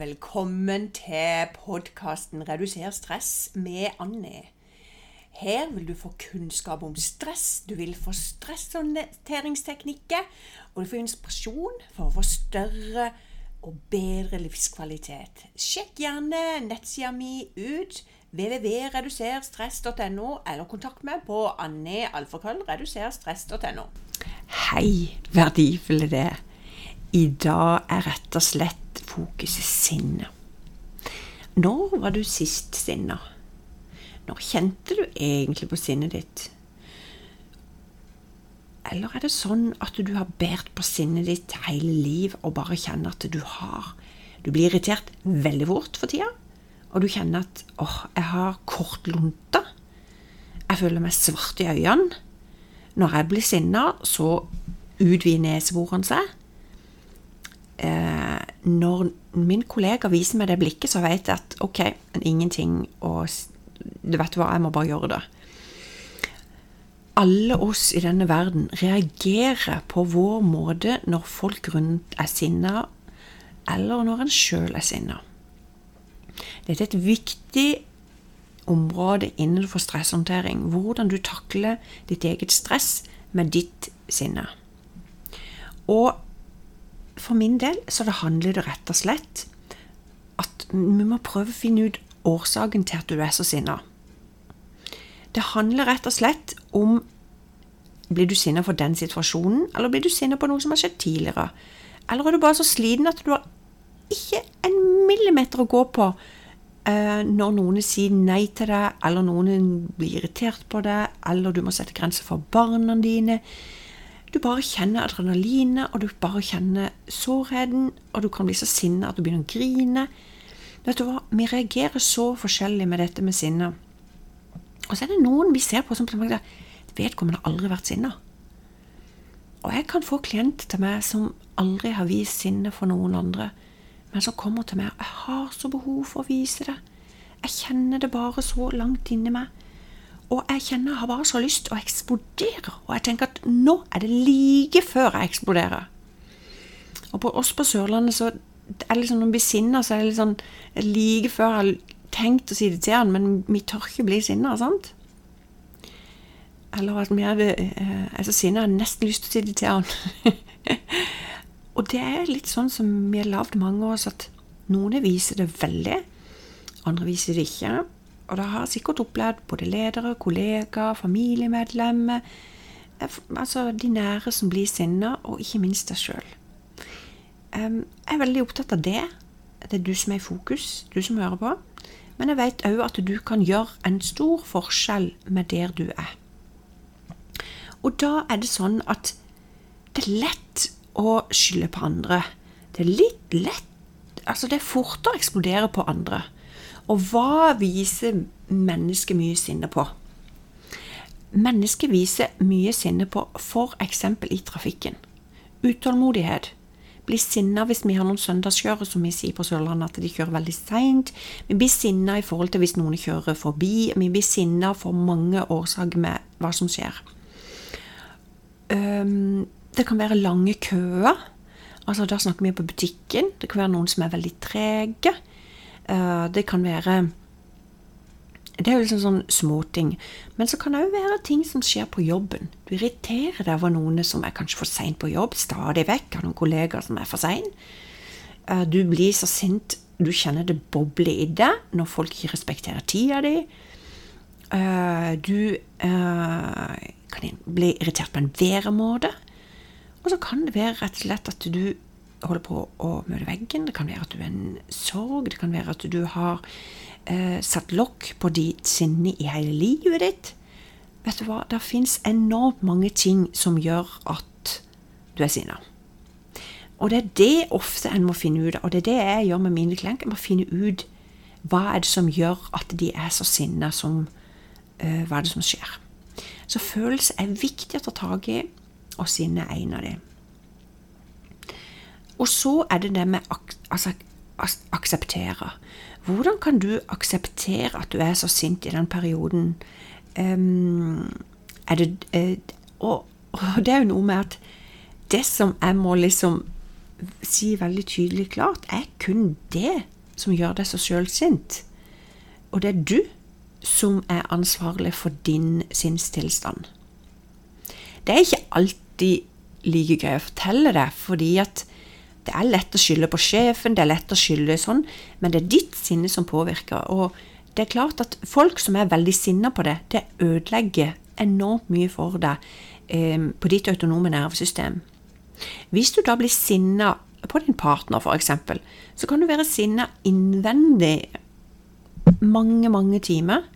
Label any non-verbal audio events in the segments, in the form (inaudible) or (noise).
Velkommen til podkasten 'Reduser stress' med Anne. Her vil du få kunnskap om stress, du vil få stresshåndteringsteknikker, og du får inspirasjon for å få større og bedre livskvalitet. Sjekk gjerne nettsida mi ut www.reduserstress.no, eller kontakt meg på annealfakrøllreduserstress.no. Hei, verdifulle det. I dag er rett og slett fokuset sinne. Når var du sist sinna? Når kjente du egentlig på sinnet ditt? Eller er det sånn at du har båret på sinnet ditt hele liv og bare kjenner at du har Du blir irritert veldig fort for tida, og du kjenner at 'åh, jeg har kort lunte'. Jeg føler meg svart i øynene. Når jeg blir sinna, så utvider neseborene seg eh, når min kollega viser meg det blikket, så vet jeg at ok, ingenting og Du vet hva, jeg må bare gjøre det. Alle oss i denne verden reagerer på vår måte når folk rundt er sinna, eller når en sjøl er sinna. Dette er et viktig område innenfor stresshåndtering. Hvordan du takler ditt eget stress med ditt sinne. Og for min del så det handler det rett og slett at vi må prøve å finne ut årsaken til at du er så sinna. Det handler rett og slett om blir du sinna for den situasjonen, eller blir du sinna på noe som har skjedd tidligere? Eller er du bare så sliten at du har ikke en millimeter å gå på eh, når noen sier nei til deg, eller noen blir irritert på deg, eller du må sette grenser for barna dine. Du bare kjenner adrenalinet, og du bare kjenner sårheten, og du kan bli så sinna at du begynner å grine. Vet du hva, Vi reagerer så forskjellig med dette med sinne. Og så er det noen vi ser på som vedkommende aldri har vært sinna. Og jeg kan få klienter til meg som aldri har vist sinne for noen andre, men som kommer til meg og 'Jeg har så behov for å vise det. Jeg kjenner det bare så langt inni meg.' Og jeg kjenner jeg har bare så lyst til å eksplodere. Og jeg tenker at nå er det like før jeg eksploderer. Og på oss på Sørlandet så er det liksom når vi blir sinna, så er det liksom like før jeg har tenkt å si det til han, men vi tør ikke bli sinna, sant? Eller at vi er, eh, er så sinna jeg har nesten lyst til å si det til han. (laughs) og det er litt sånn som vi har lagd mange av oss, at noen viser det veldig, andre viser det ikke. Og da har jeg sikkert opplevd både ledere, kollegaer, familiemedlemmer Altså de nære som blir sinna, og ikke minst deg sjøl. Jeg er veldig opptatt av det. Det er du som er i fokus, du som hører på. Men jeg vet òg at du kan gjøre en stor forskjell med der du er. Og da er det sånn at det er lett å skylde på andre. Det er litt lett Altså, det er fortere å eksplodere på andre. Og hva viser mennesket mye sinne på? Mennesket viser mye sinne på f.eks. i trafikken. Utålmodighet. Blir sinna hvis vi har noen søndagskjørere, som vi sier på Sørlandet, at de kjører veldig seint. Vi blir sinna i forhold til hvis noen kjører forbi. Vi blir sinna for mange årsaker med hva som skjer. Det kan være lange køer. Altså, da snakker vi på butikken. Det kan være noen som er veldig trege. Eh, det kan være Det er jo liksom sånn småting. Men så kan det òg være ting som skjer på jobben. Du irriterer deg over noen som er kanskje for sein på jobb, stadig vekk. Har noen kollegaer som er for sein. Eh, du blir så sint. Du kjenner det boble i deg når folk ikke respekterer tida di. Eh, du kan bli irritert på en væremåte. Og så kan det være rett og slett at du holder på å møte veggen. Det kan være at du er en sorg. Det kan være at du har eh, satt lokk på ditt sinne i hele livet ditt. Vet du hva, det fins enormt mange ting som gjør at du er sinna. Og det er det ofte en må finne ut av, og det er det jeg gjør med mine klienter. Jeg må finne ut hva er det som gjør at de er så sinna som uh, Hva er det som skjer? Så følelse er viktig å ta tak i, og sinne er en av dem. Og så er det det med ak altså, akseptere. Hvordan kan du akseptere at du er så sint i den perioden? Um, er det, uh, og, og, det er jo noe med at det som jeg må liksom si veldig tydelig klart er kun det som gjør deg så sjølsint. Og det er du som er ansvarlig for din sinnstilstand. Det er ikke alltid like gøy å fortelle det, fordi at det er lett å skylde på sjefen, det er lett å skylde sånn, men det er ditt sinne som påvirker. Og det er klart at folk som er veldig sinna på det, det ødelegger enormt mye for deg eh, på ditt autonome nervesystem. Hvis du da blir sinna på din partner, f.eks., så kan du være sinna innvendig mange, mange timer.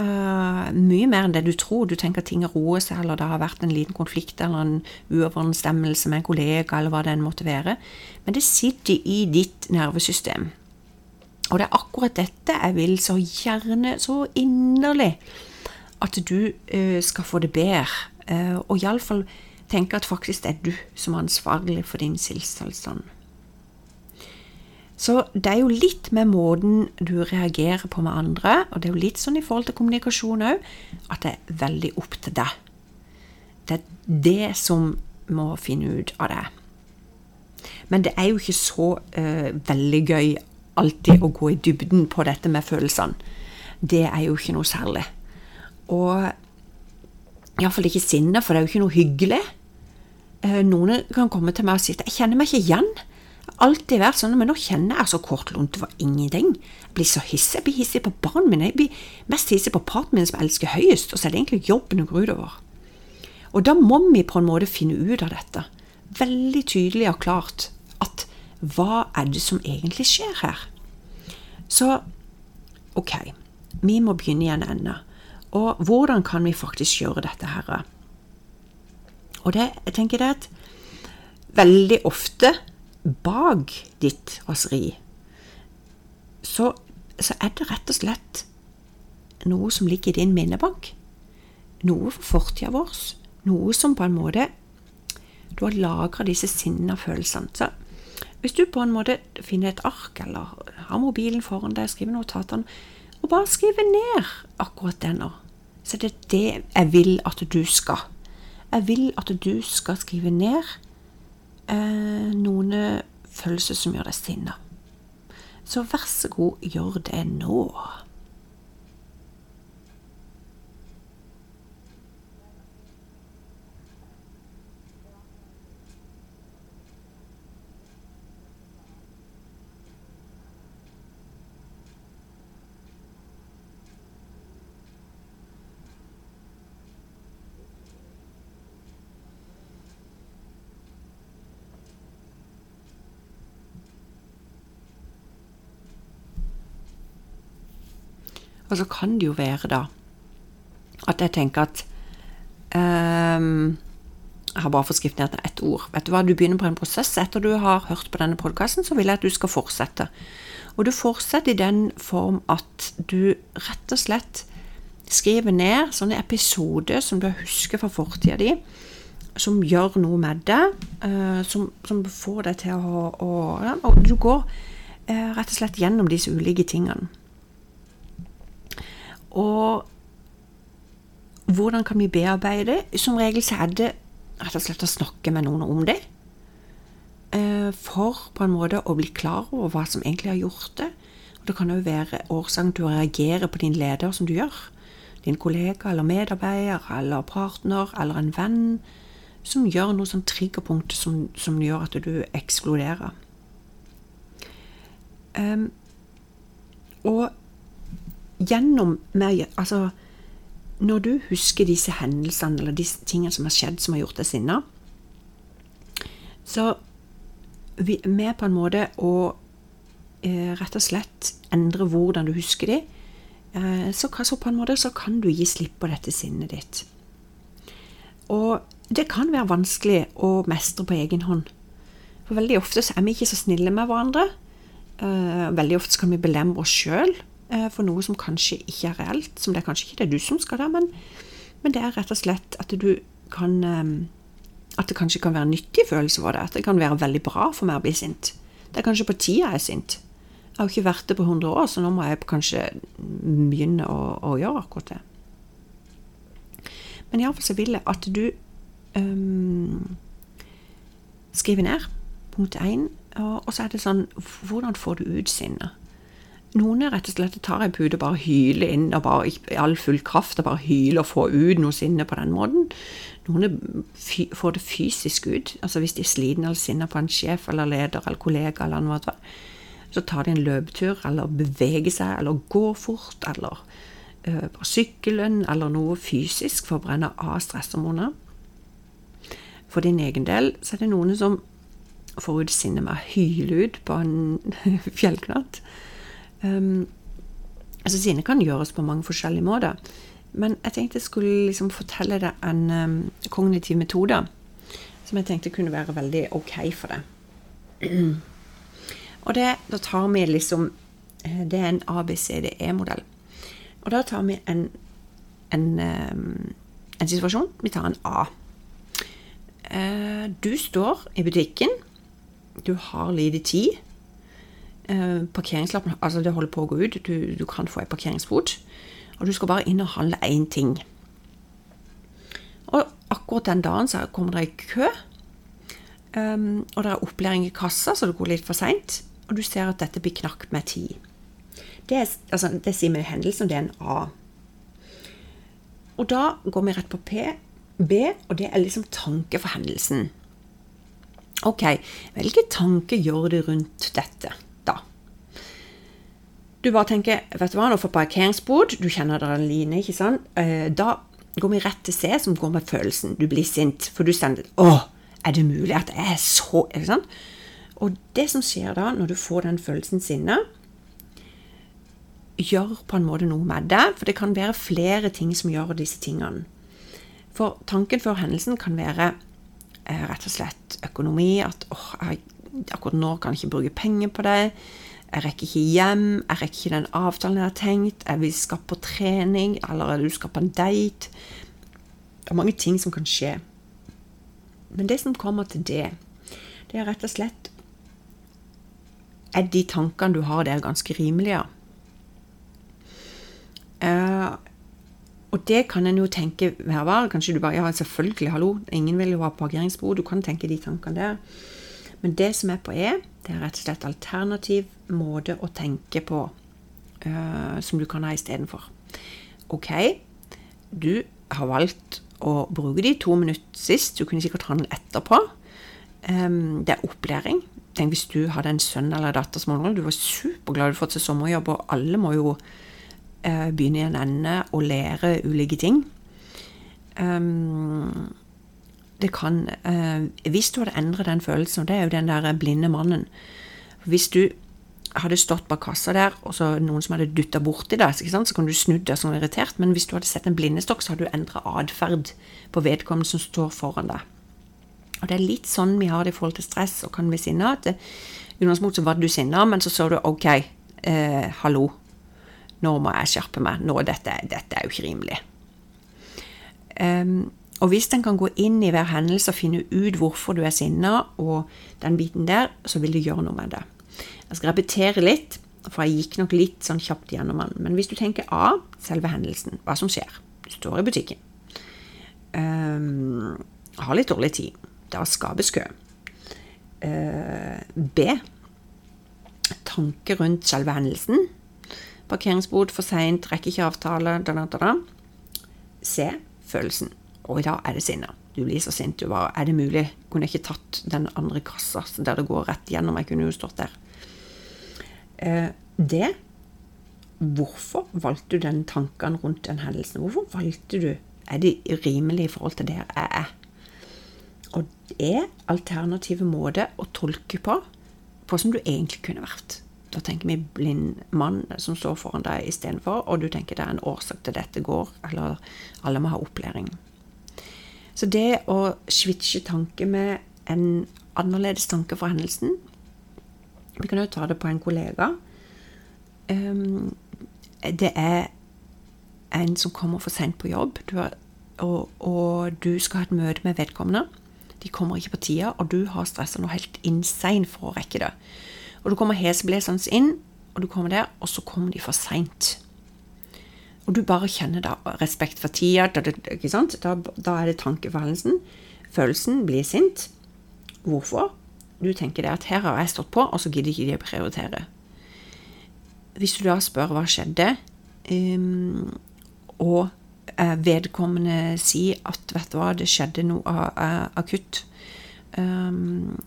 Uh, mye mer enn det du tror. Du tenker ting roer seg, eller det har vært en liten konflikt eller en uoverensstemmelse med en kollega, eller hva det enn måtte være. Men det sitter i ditt nervesystem. Og det er akkurat dette jeg vil så gjerne, så inderlig, at du uh, skal få det bedre. Uh, og iallfall tenke at faktisk det er du som er ansvarlig for din sinnstilstand. Så det er jo litt med måten du reagerer på med andre, og det er jo litt sånn i forhold til kommunikasjon òg, at det er veldig opp til deg. Det er det som må finne ut av det. Men det er jo ikke så uh, veldig gøy alltid å gå i dybden på dette med følelsene. Det er jo ikke noe særlig. Og iallfall ikke sinne, for det er jo ikke noe hyggelig. Uh, noen kan komme til meg og si at 'jeg kjenner meg ikke igjen' alltid vært sånn, men nå kjenner jeg så kortlunte for ingenting. Jeg blir så hissig. Jeg blir hissig på barna mine. Jeg blir mest hissig på partneren min, som jeg elsker høyest, og så er det egentlig jobben det går utover. Og da må vi på en måte finne ut av dette. Veldig tydelig og klart at hva er det som egentlig skjer her? Så ok, vi må begynne i en. Og hvordan kan vi faktisk gjøre dette her? Og det, jeg tenker det at veldig ofte bak ditt raseri, så, så, er det rett og slett noe som ligger i din minnebank. Noe for fortida vår. Noe som på en måte Du har lagra disse sinna følelsene. Så hvis du på en måte finner et ark, eller har mobilen foran deg, skriver notatene, og bare skriver ned akkurat det nå, så det er det jeg vil at du skal. Jeg vil at du skal skrive ned eh, noen følelser som gjør deg sinna. Så vær så god, gjør det nå. Og så kan det jo være, da, at jeg tenker at um, Jeg har bare fått skrevet ned ett ord. Vet du hva, du begynner på en prosess. Etter du har hørt på denne podkasten, så vil jeg at du skal fortsette. Og du fortsetter i den form at du rett og slett skriver ned sånne episoder som du husker fra fortida di, som gjør noe med deg, uh, som, som, får deg til å, å Og du går uh, rett og slett gjennom disse ulike tingene. Og hvordan kan vi bearbeide? Som regel så er det rett og slett å snakke med noen om det. Eh, for på en måte å bli klar over hva som egentlig har gjort det. Og Det kan òg være årsaken til å reagere på din leder som du gjør. Din kollega eller medarbeider eller partner eller en venn som gjør noe sånn triggerpunkt som, som gjør at du ekskluderer. Um, og gjennom meg Altså, når du husker disse hendelsene eller disse tingene som har skjedd som har gjort deg sinna, så vi er på en måte å eh, rett og slett endre hvordan du husker de, eh, så, så, på en måte så kan du gi slipp på dette sinnet ditt. Og det kan være vanskelig å mestre på egen hånd. For veldig ofte så er vi ikke så snille med hverandre. Eh, veldig ofte kan vi belemre oss sjøl for noe som kanskje ikke er reelt, som det er kanskje ikke det er du som skal da, men, men det er rett og slett at du kan eh, At det kanskje kan være en nyttig følelse for deg. At det kan være veldig bra for meg å bli sint. Det er kanskje på tida jeg er sint. Jeg har jo ikke vært det på 100 år, så nå må jeg kanskje begynne å, å gjøre akkurat det. Men iallfall så vil jeg at du um, skriver ned punkt én. Og, og så er det sånn Hvordan får du ut sinnet? Noen rett og slett tar ei pute og bare hyler inn og bare i all full kraft og bare hyler og får ut noe sinne på den måten. Noen får det fysisk ut. altså Hvis de er slitne eller sinna på en sjef eller leder eller kollega, eller noe, så tar de en løpetur eller beveger seg eller går fort eller øh, på sykkelen eller noe fysisk for å brenne av stresshormoner. For din egen del så er det noen som får ut sinnet med å hyle ut på en (laughs) fjellknatt. Um, altså Sinne kan gjøres på mange forskjellige måter. Men jeg tenkte jeg skulle liksom fortelle deg en um, kognitiv metode som jeg tenkte kunne være veldig ok for deg. Og det, da tar vi liksom eh, Det er en ABCDE-modell. Og da tar vi en, en, um, en, situasjon. Vi tar en A. Uh, du står i butikken. Du har lite tid. Eh, parkeringslappen altså det holder på å gå ut. Du, du kan få en parkeringsbot. Og du skal bare inn og handle én ting. Og akkurat den dagen så kommer det i kø. Um, og det er opplæring i kassa, så det går litt for seint. Og du ser at dette blir knakk med tid. Det, er, altså, det sier vi hendelsen, det er en A. Og da går vi rett på P, B, og det er liksom tanke for hendelsen. Ok, hvilke tanker gjør du rundt dette? Du bare tenker vet du hva, nå får parkeringsbot, du kjenner adrenalinet, ikke sant. Eh, da går vi rett til C, som går med følelsen. Du blir sint, for du sender Å, er det mulig at jeg er så ikke sant? Og det som skjer da, når du får den følelsen sinne, gjør på en måte noe med det. For det kan være flere ting som gjør disse tingene. For tanken før hendelsen kan være eh, rett og slett økonomi. At åh, akkurat nå kan jeg ikke bruke penger på det. Jeg rekker ikke hjem, jeg rekker ikke den avtalen jeg har tenkt, jeg vil skal på trening, eller du skal på en date. Det er mange ting som kan skje. Men det som kommer til det, det er rett og slett Er de tankene du har, det er ganske rimelige? Uh, og det kan en jo tenke hver var. Kanskje du bare Ja, selvfølgelig, hallo, ingen vil jo ha parkeringsbord. Du kan tenke de tankene der. Men det som er på E, det er rett og slett alternativ måte å tenke på uh, som du kan ha istedenfor. Ok, du har valgt å bruke de to minutter sist. Du kunne sikkert handle etterpå. Um, det er opplæring. Tenk hvis du hadde en sønn eller datter som ungdom. Du var superglad du hadde fått seg sommerjobb, og alle må jo uh, begynne i en ende og lære ulike ting. Um, det kan eh, Hvis du hadde endret den følelsen, og det er jo den der blinde mannen Hvis du hadde stått bak kassa der, og så noen som hadde dytta borti deg, så kan du snudd deg som irritert, men hvis du hadde sett en blindestokk, så hadde du endra atferd på vedkommende som står foran deg. Og Det er litt sånn vi har det i forhold til stress og kan bli sinna. I utgangspunktet så var du sinna, men så så du OK, eh, hallo, nå må jeg skjerpe meg. Nå, dette, dette er jo ikke rimelig. Um, og hvis en kan gå inn i hver hendelse og finne ut hvorfor du er sinna, og den biten der, så vil det gjøre noe med det. Jeg skal repetere litt, for jeg gikk nok litt sånn kjapt gjennom den. Men hvis du tenker A, selve hendelsen, hva som skjer. Du står i butikken. Um, har litt dårlig tid. Da skapes kø. Uh, B. Tanke rundt selve hendelsen. Parkeringsbot for seint, rekker ikke avtale, da, da, da. C. Følelsen. Og i dag er det sinne. Du blir så sint. Du bare Er det mulig? Kunne jeg ikke tatt den andre kassa der det går rett gjennom? Jeg kunne jo stått der. Eh, det Hvorfor valgte du den tanken rundt den hendelsen? Hvorfor valgte du Er det rimelig i forhold til der jeg er? Og det er alternative måter å tolke på, på som du egentlig kunne vært. Da tenker vi blind mann som står foran deg istedenfor, og du tenker det er en årsak til dette går, eller alle må ha opplæring. Så det å switche tanke med en annerledes tanke for hendelsen Vi kan jo ta det på en kollega. Um, det er en som kommer for seint på jobb, og, og, du skal ha et møte med vedkommende. De kommer ikke på tida, og du har stressa noe helt insane for å rekke det. Og du kommer heseblesende inn, og du kommer der, og så kommer de for seint og du bare kjenner da respekt for tida, da, da, da, er det tankeforholdelsen. Følelsen blir sint. Hvorfor? du tenker deg at her har jeg stått på, og så gidder ikke de å prioritere. Hvis du da spør hva skjedde, um, og uh, vedkommende sier at vet du hva, det skjedde noe uh, akutt um,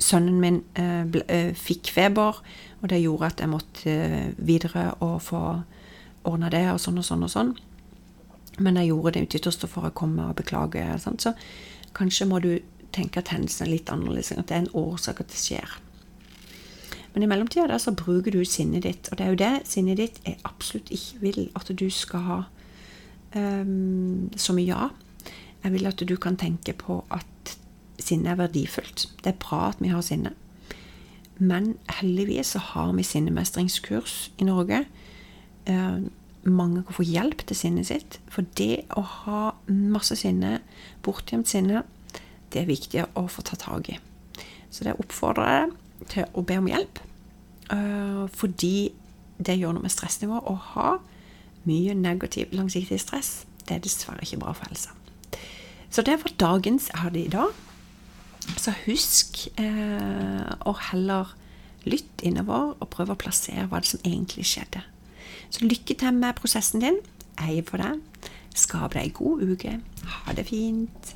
Sønnen min uh, ble, fikk feber, og det gjorde at jeg måtte videre og få ordna det, og sånn og sånn og sånn. Men jeg gjorde det ytterste for å komme og beklage. Sant? Så kanskje må du tenke at hendelsen er litt annerledes, at det er en årsak at det skjer. Men i mellomtida da, så bruker du sinnet ditt, og det er jo det sinnet ditt jeg absolutt ikke vil at du skal ha um, så mye av. Jeg vil at du kan tenke på at sinnet er verdifullt. Det er bra at vi har sinne. Men heldigvis så har vi sinnemestringskurs i Norge. Uh, mange kan få hjelp til sinnet sitt. For det å ha masse sinne, bortgjemt sinne, det er viktig å få ta tak i. Så det oppfordrer jeg til å be om hjelp. Uh, fordi det gjør noe med stressnivået. Å ha mye negativ langsiktig stress, det er dessverre ikke bra for helsa. Så det var dagens jeg hadde i dag. Så husk uh, å heller lytte innover og prøve å plassere hva det som egentlig skjedde. Så lykke til med prosessen din. Jeg heier på deg. Skap deg ei god uke. Ha det fint.